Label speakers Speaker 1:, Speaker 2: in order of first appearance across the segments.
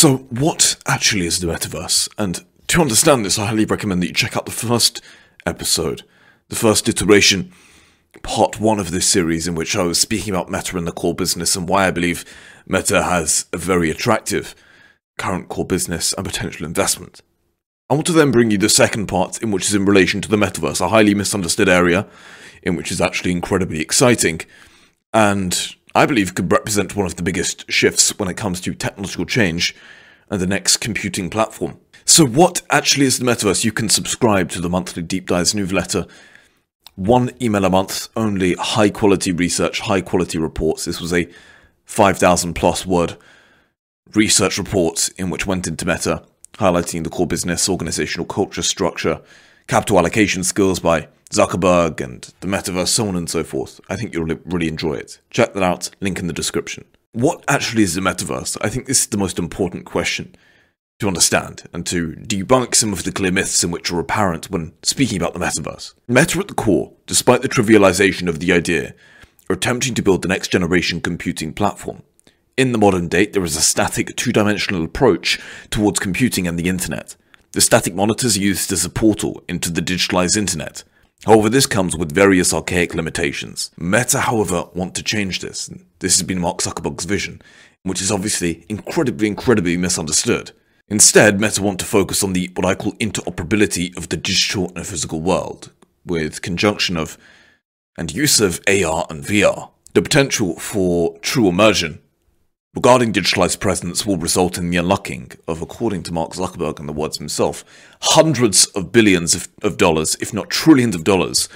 Speaker 1: So, what actually is the metaverse? And to understand this, I highly recommend that you check out the first episode, the first iteration, part one of this series, in which I was speaking about Meta and the core business and why I believe Meta has a very attractive current core business and potential investment. I want to then bring you the second part, in which is in relation to the metaverse, a highly misunderstood area, in which is actually incredibly exciting, and I believe could represent one of the biggest shifts when it comes to technological change and the next computing platform. So, what actually is the metaverse? You can subscribe to the monthly Deep Dives newsletter. One email a month, only high quality research, high quality reports. This was a 5,000 plus word research report in which went into Meta, highlighting the core business, organizational culture, structure, capital allocation skills by Zuckerberg and the metaverse, so on and so forth. I think you'll really enjoy it. Check that out, link in the description. What actually is the metaverse? I think this is the most important question to understand and to debunk some of the clear myths in which are apparent when speaking about the metaverse. Meta at the core, despite the trivialization of the idea, are attempting to build the next generation computing platform. In the modern date, there is a static two dimensional approach towards computing and the internet. The static monitors are used as a portal into the digitalized internet, However, this comes with various archaic limitations. Meta, however, want to change this. This has been Mark Zuckerberg's vision, which is obviously incredibly, incredibly misunderstood. Instead, Meta want to focus on the what I call interoperability of the digital and physical world, with conjunction of and use of AR and VR. The potential for true immersion regarding digitalized presence will result in the unlocking of, according to Mark Zuckerberg and the words himself, hundreds of billions of, of, dollars, if not trillions of dollars,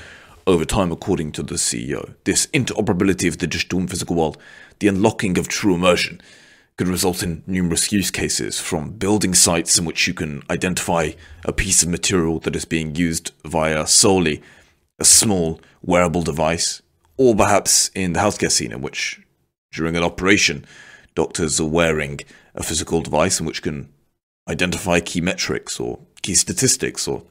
Speaker 1: over time, according to the CEO. This interoperability of the digital and physical world, the unlocking of true immersion, could result in numerous use cases from building sites in which you can identify a piece of material that is being used via solely a small wearable device, or perhaps in the healthcare scene in which during an operation doctors are wearing a physical device in which can identify key metrics or key statistics or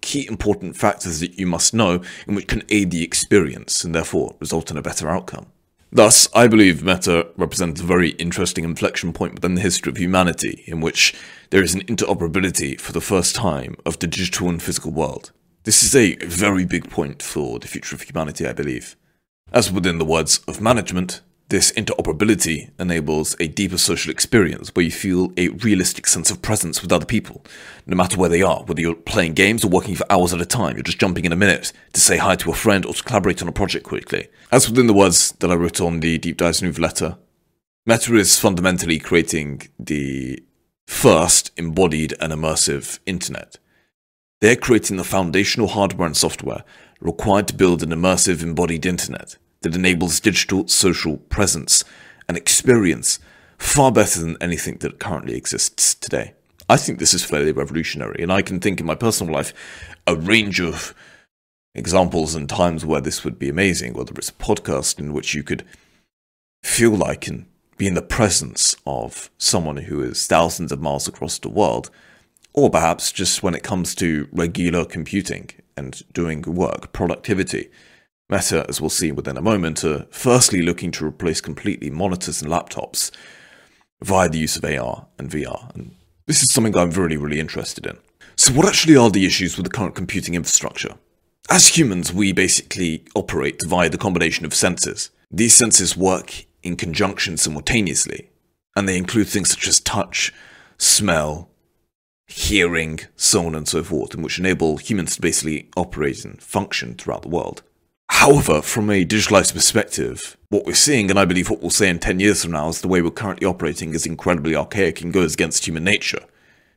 Speaker 1: key important factors that you must know in which can aid the experience and therefore result in a better outcome. Thus, I believe Meta represents a very interesting inflection point within the history of humanity in which there is an interoperability for the first time of the digital and physical world. This is a very big point for the future of humanity, I believe. As within the words of management, this interoperability enables a deeper social experience where you feel a realistic sense of presence with other people, no matter where they are, whether you're playing games or working for hours at a time, you're just jumping in a minute to say hi to a friend or to collaborate on a project quickly. As within the words that I wrote on the Deep Dives newsletter, Meta is fundamentally creating the first embodied and immersive internet. They're creating the foundational hardware and software required to build an immersive embodied internet that enables digital social presence and experience far better than anything that currently exists today. I think this is fairly revolutionary, and I can think in my personal life a range of examples and times where this would be amazing, whether it's a podcast in which you could feel like and be in the presence of someone who is thousands of miles across the world, or perhaps just when it comes to regular computing and doing work, productivity. Meta, as we'll see within a moment, are firstly looking to replace completely monitors and laptops via the use of AR and VR. And this is something I'm really, really interested in. So, what actually are the issues with the current computing infrastructure? As humans, we basically operate via the combination of senses. These senses work in conjunction simultaneously, and they include things such as touch, smell, hearing, so on and so forth, and which enable humans to basically operate and function throughout the world. However, from a digitalized perspective, what we're seeing, and I believe what we'll say in 10 years from now, is the way we're currently operating is incredibly archaic and goes against human nature.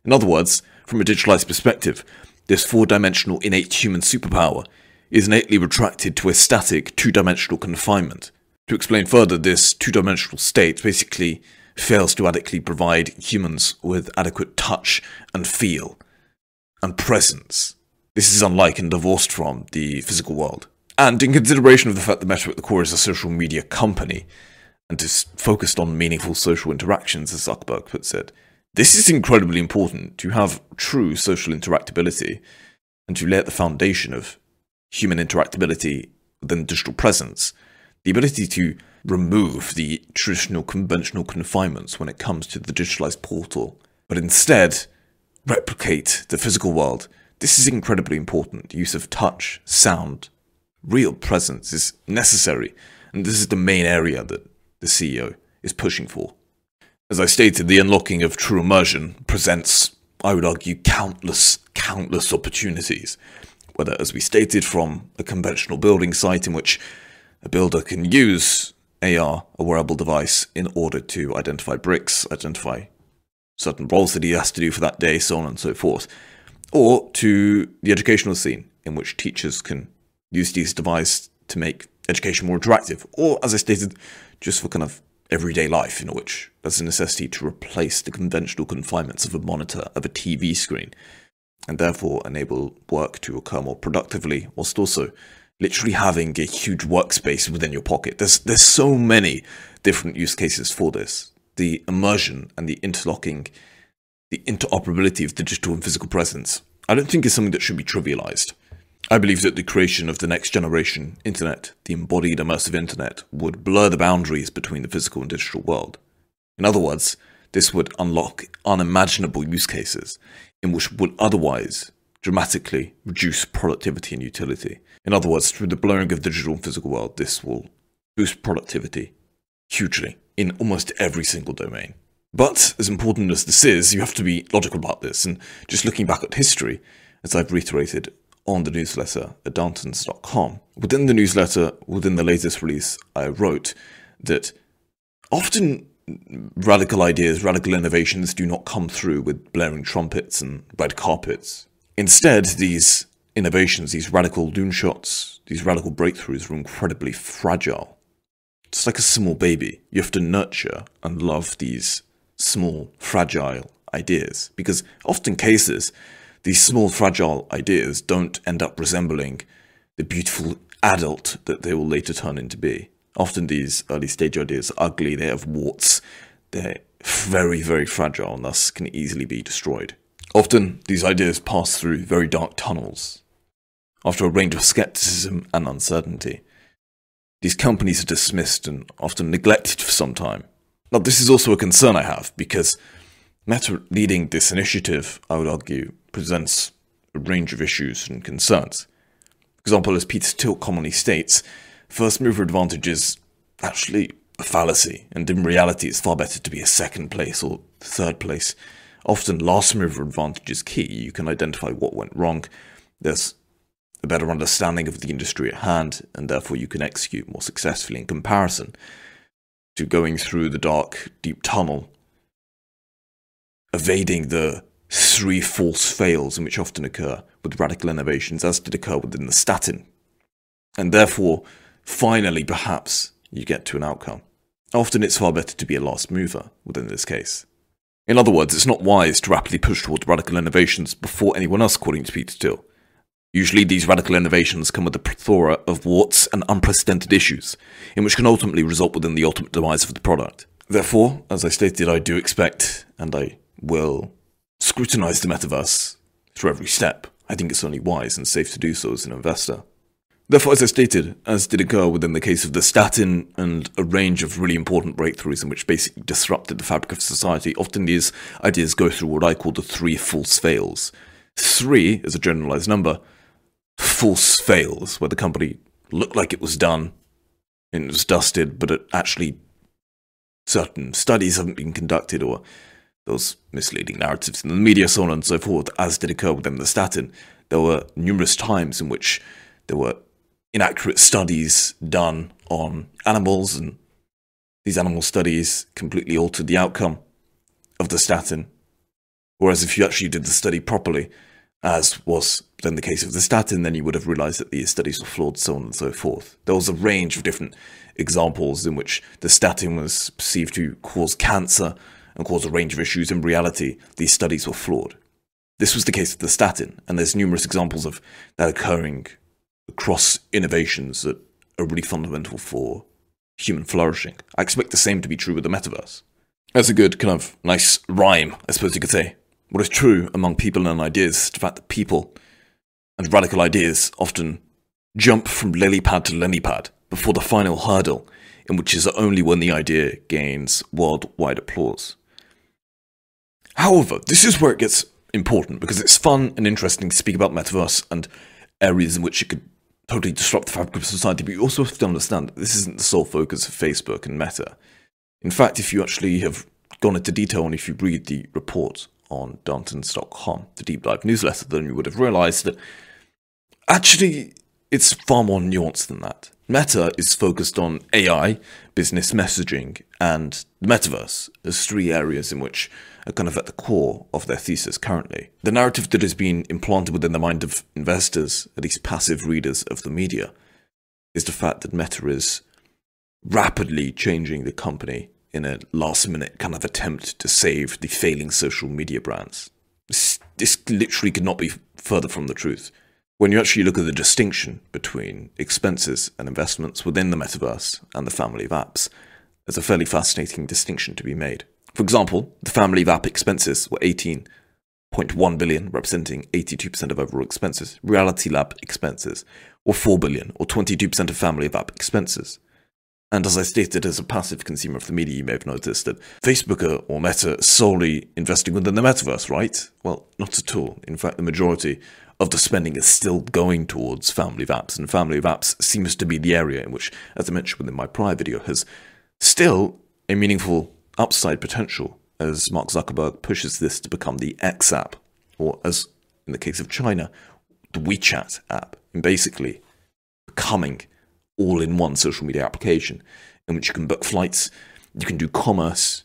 Speaker 1: In other words, from a digitalized perspective, this four dimensional innate human superpower is innately retracted to a static two dimensional confinement. To explain further, this two dimensional state basically fails to adequately provide humans with adequate touch and feel and presence. This is unlike and divorced from the physical world. And in consideration of the fact that Meta at the core is a social media company and is focused on meaningful social interactions, as Zuckerberg puts it, this is incredibly important to have true social interactability and to lay at the foundation of human interactability within digital presence. The ability to remove the traditional conventional confinements when it comes to the digitalized portal, but instead replicate the physical world. This is incredibly important. The use of touch, sound, real presence is necessary, and this is the main area that the CEO is pushing for. As I stated, the unlocking of true immersion presents, I would argue, countless, countless opportunities. Whether, as we stated, from a conventional building site in which a builder can use AR, a wearable device, in order to identify bricks, identify certain roles that he has to do for that day, so on and so forth, or to the educational scene in which teachers can use these devices to make education more interactive, or as I stated, just for kind of everyday life, in which there's a necessity to replace the conventional confinements of a monitor, of a TV screen, and therefore enable work to occur more productively, whilst also literally having a huge workspace within your pocket. There's there's so many different use cases for this. The immersion and the interlocking, the interoperability of digital and physical presence, I don't think is something that should be trivialized. I believe that the creation of the next generation internet, the embodied immersive internet, would blur the boundaries between the physical and digital world. In other words, this would unlock unimaginable use cases in which would otherwise dramatically reduce productivity and utility. In other words, through the blurring of the digital and physical world, this will boost productivity hugely in almost every single domain. But as important as this is, you have to be logical about this. And just looking back at history, as I've reiterated on the newsletter at darntons.com, within the newsletter, within the latest release, I wrote that often radical ideas, radical innovations do not come through with blaring trumpets and red carpets. Instead, these innovations, these radical loonshots, these radical breakthroughs are incredibly fragile. It's like a small baby. You have to nurture and love these small, fragile ideas because often cases, these small, fragile ideas don't end up resembling the beautiful adult that they will later turn into be. Often these early stage ideas are ugly, they have warts, they're very, very fragile and thus can easily be destroyed. Often, these ideas pass through very dark tunnels. After a range of skepticism and uncertainty, these companies are dismissed and often neglected for some time. Now, this is also a concern I have because Meta leading this initiative, I would argue, presents a range of issues and concerns. For example, as Peter Thiel commonly states, first mover advantage is actually a fallacy, and in reality, it's far better to be a second place or third place Often, last mover advantage is key. You can identify what went wrong. There's a better understanding of the industry at hand, and therefore you can execute more successfully in comparison to going through the dark, deep tunnel, evading the three false fails in which often occur with radical innovations, as did occur within the statin. And therefore, finally, perhaps, you get to an outcome. Often it's far better to be a last mover within this case. In other words, it's not wise to rapidly push towards radical innovations before anyone else, according to Peter Thiel. Usually, these radical innovations come with a plethora of warts and unprecedented issues, in which can ultimately result within the ultimate demise of the product. Therefore, as I stated, I do expect, and I will, scrutinize the metaverse through every step. I think it's only wise and safe to do so as an investor. Therefore, as I stated, as did occur within the case of the statin and a range of really important breakthroughs in which basically disrupted the fabric of society, often these ideas go through what I call the three false fails. Three is a generalized number, false fails, where the company looked like it was done and it was dusted, but it actually certain studies haven't been conducted or those misleading narratives in the media, so on and so forth, as did occur the statin. There were numerous times in which there were inaccurate studies done on animals, and these animal studies completely altered the outcome of the statin. Whereas if you actually did the study properly, as was then the case of the statin, then you would have realized that these studies were flawed, so on and so forth. There was a range of different examples in which the statin was perceived to cause cancer and cause a range of issues. In reality, these studies were flawed. This was the case with the statin, and there's numerous examples of that occurring across innovations that are really fundamental for human flourishing. I expect the same to be true with the metaverse. That's a good kind of nice rhyme, I suppose you could say. What is true among people and ideas is the fact that people and radical ideas often jump from lily pad to lily pad before the final hurdle in which is only when the idea gains worldwide applause. However, this is where it gets important because it's fun and interesting to speak about metaverse and areas in which it could totally disrupt the fabric of society, but you also have to understand that this isn't the sole focus of Facebook and Meta. In fact, if you actually have gone into detail and if you read the report on Darntons.com, the deep dive newsletter, then you would have realized that actually it's far more nuanced than that. Meta is focused on AI, business messaging, and the metaverse as three areas in which are kind of at the core of their thesis currently. The narrative that has been implanted within the mind of investors, at least passive readers of the media, is the fact that Meta is rapidly changing the company in a last minute kind of attempt to save the failing social media brands. This, this literally could not be further from the truth. When you actually look at the distinction between expenses and investments within the metaverse and the family of apps, there's a fairly fascinating distinction to be made. For example, the family app expenses were 18.1 billion, representing 82% of overall expenses. Reality Lab expenses were 4 billion, or 22% of family app expenses. And as I stated, as a passive consumer of the media, you may have noticed that Facebook or Meta solely investing within the metaverse, right? Well, not at all. In fact, the majority of the spending is still going towards family apps, and family of apps seems to be the area in which, as I mentioned within my prior video, has still a meaningful upside potential as Mark Zuckerberg pushes this to become the X app, or as in the case of China, the WeChat app, and basically becoming all in one social media application in which you can book flights, you can do commerce,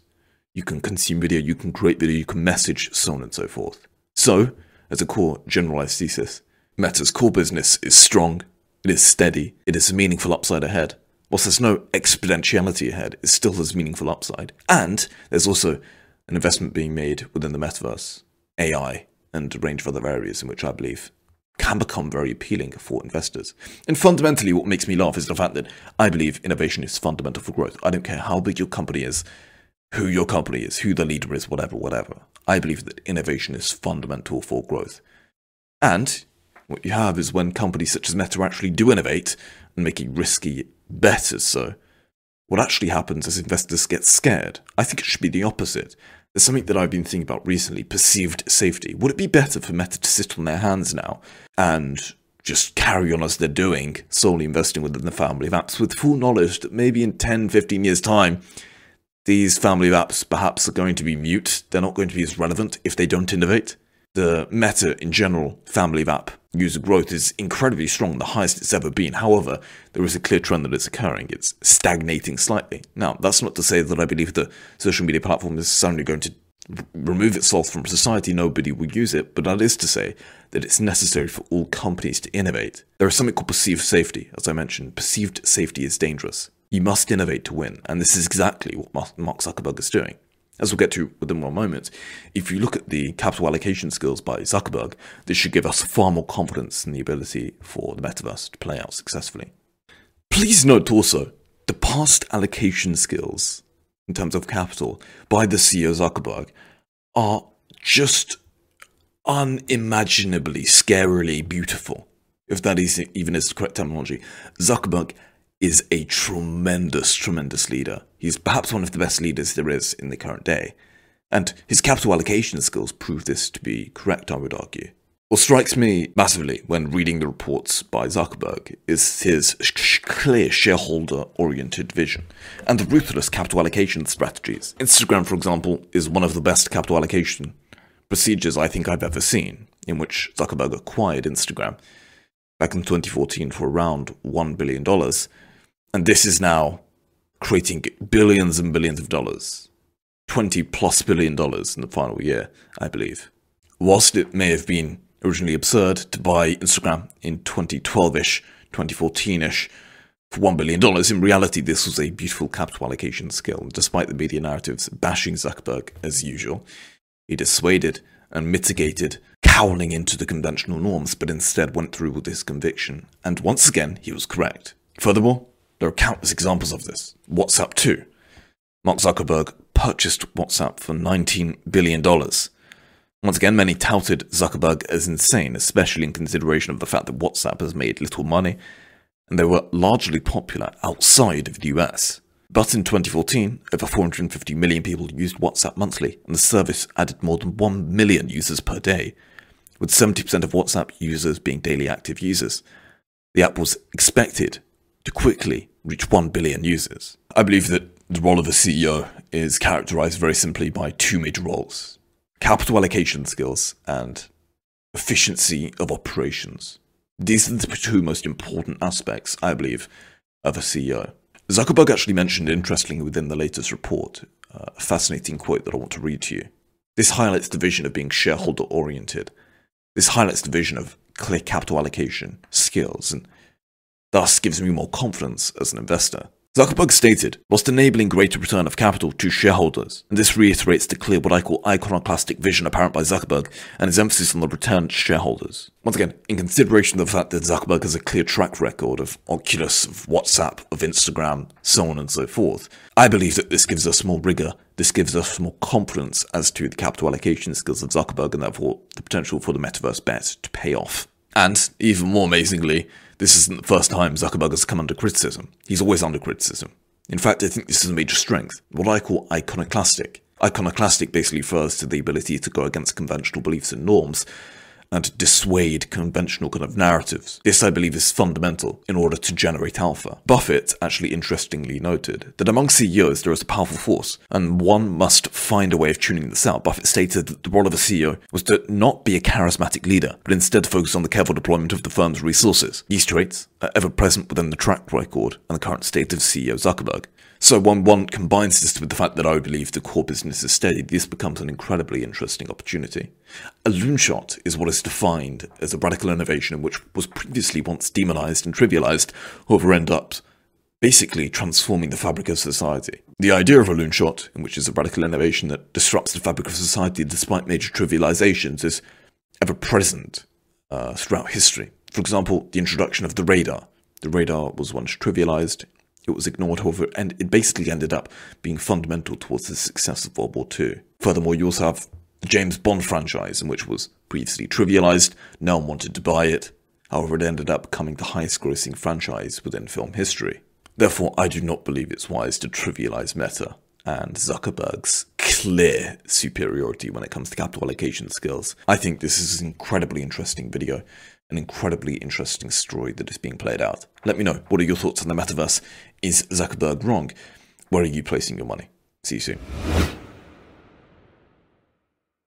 Speaker 1: you can consume video, you can create video, you can message, so on and so forth. So, as a core generalized thesis, Meta's core business is strong, it is steady, it is a meaningful upside ahead, whilst there's no exponentiality ahead, it still has meaningful upside. And there's also an investment being made within the metaverse, AI, and a range of other areas in which I believe can become very appealing for investors. And fundamentally, what makes me laugh is the fact that I believe innovation is fundamental for growth. I don't care how big your company is, who your company is, who the leader is, whatever, whatever. I believe that innovation is fundamental for growth. And what you have is when companies such as Meta actually do innovate and make a risky better so. What actually happens is investors get scared. I think it should be the opposite. There's something that I've been thinking about recently perceived safety. Would it be better for Meta to sit on their hands now and just carry on as they're doing, solely investing within the family of apps with full knowledge that maybe in 10, 15 years' time, these family of apps perhaps are going to be mute. They're not going to be as relevant if they don't innovate. The Meta in general family of app user growth is incredibly strong, the highest it's ever been. However, there is a clear trend that it's occurring. It's stagnating slightly. Now, that's not to say that I believe the social media platform is suddenly going to remove itself from society, nobody will use it, but that is to say that it's necessary for all companies to innovate. There is something called perceived safety. As I mentioned, perceived safety is dangerous. You must innovate to win, and this is exactly what Mark Zuckerberg is doing as we'll get to within one moment, if you look at the capital allocation skills by Zuckerberg, this should give us far more confidence in the ability for the metaverse to play out successfully. Please note also the past allocation skills in terms of capital by the CEO Zuckerberg are just unimaginably scarily beautiful, if that is even is the correct terminology. Zuckerberg is a tremendous, tremendous leader. He's perhaps one of the best leaders there is in the current day. And his capital allocation skills prove this to be correct, I would argue. What strikes me massively when reading the reports by Zuckerberg is his clear shareholder oriented vision and the ruthless capital allocation strategies. Instagram, for example, is one of the best capital allocation procedures I think I've ever seen, in which Zuckerberg acquired Instagram back in 2014 for around $1 billion and this is now creating billions and billions of dollars. 20 plus billion dollars in the final year, I believe. Whilst it may have been originally absurd to buy Instagram in 2012 ish, 2014 ish, for $1 billion, in reality, this was a beautiful capital allocation skill. Despite the media narratives bashing Zuckerberg as usual, he dissuaded and mitigated cowling into the conventional norms, but instead went through with his conviction. And once again, he was correct. Furthermore, there are countless examples of this. WhatsApp too. Mark Zuckerberg purchased WhatsApp for $19 billion. Once again, many touted Zuckerberg as insane, especially in consideration of the fact that WhatsApp has made little money and they were largely popular outside of the US. But in 2014, over 450 million people used WhatsApp monthly, and the service added more than 1 million users per day, with 70% of WhatsApp users being daily active users. The app was expected to quickly reach 1 billion users. I believe that the role of a CEO is characterized very simply by two major roles capital allocation skills and efficiency of operations. These are the two most important aspects, I believe, of a CEO. Zuckerberg actually mentioned, interestingly, within the latest report, uh, a fascinating quote that I want to read to you. This highlights the vision of being shareholder oriented. This highlights the vision of clear capital allocation skills and thus gives me more confidence as an investor. Zuckerberg stated, whilst enabling greater return of capital to shareholders, and this reiterates the clear what I call iconoclastic vision apparent by Zuckerberg and his emphasis on the return to shareholders. Once again, in consideration of the fact that Zuckerberg has a clear track record of Oculus, of WhatsApp, of Instagram, so on and so forth, I believe that this gives us more rigor, this gives us more confidence as to the capital allocation skills of Zuckerberg and therefore the potential for the metaverse bet to pay off. And, even more amazingly, this isn't the first time Zuckerberg has come under criticism. He's always under criticism. In fact, I think this is a major strength, what I call iconoclastic. Iconoclastic basically refers to the ability to go against conventional beliefs and norms, and dissuade conventional kind of narratives. This, I believe, is fundamental in order to generate alpha. Buffett actually interestingly noted that among CEOs there is a powerful force, and one must find a way of tuning this out. Buffett stated that the role of a CEO was to not be a charismatic leader, but instead focus on the careful deployment of the firm's resources. These traits are ever present within the track record and the current state of CEO Zuckerberg. So when one combines this with the fact that I believe the core business is steady, this becomes an incredibly interesting opportunity. A loonshot is what is defined as a radical innovation which was previously once demonized and trivialized, however end up basically transforming the fabric of society. The idea of a loonshot, which is a radical innovation that disrupts the fabric of society despite major trivializations, is ever present uh, throughout history. For example, the introduction of the radar. The radar was once trivialized it was ignored, however, and it basically ended up being fundamental towards the success of World War II. Furthermore, you also have the James Bond franchise, in which was previously trivialized, no one wanted to buy it. However, it ended up becoming the highest grossing franchise within film history. Therefore, I do not believe it's wise to trivialize Meta and Zuckerberg's clear superiority when it comes to capital allocation skills. I think this is an incredibly interesting video, an incredibly interesting story that is being played out. Let me know, what are your thoughts on the metaverse? Is Zuckerberg wrong? Where are you placing your money? See you soon.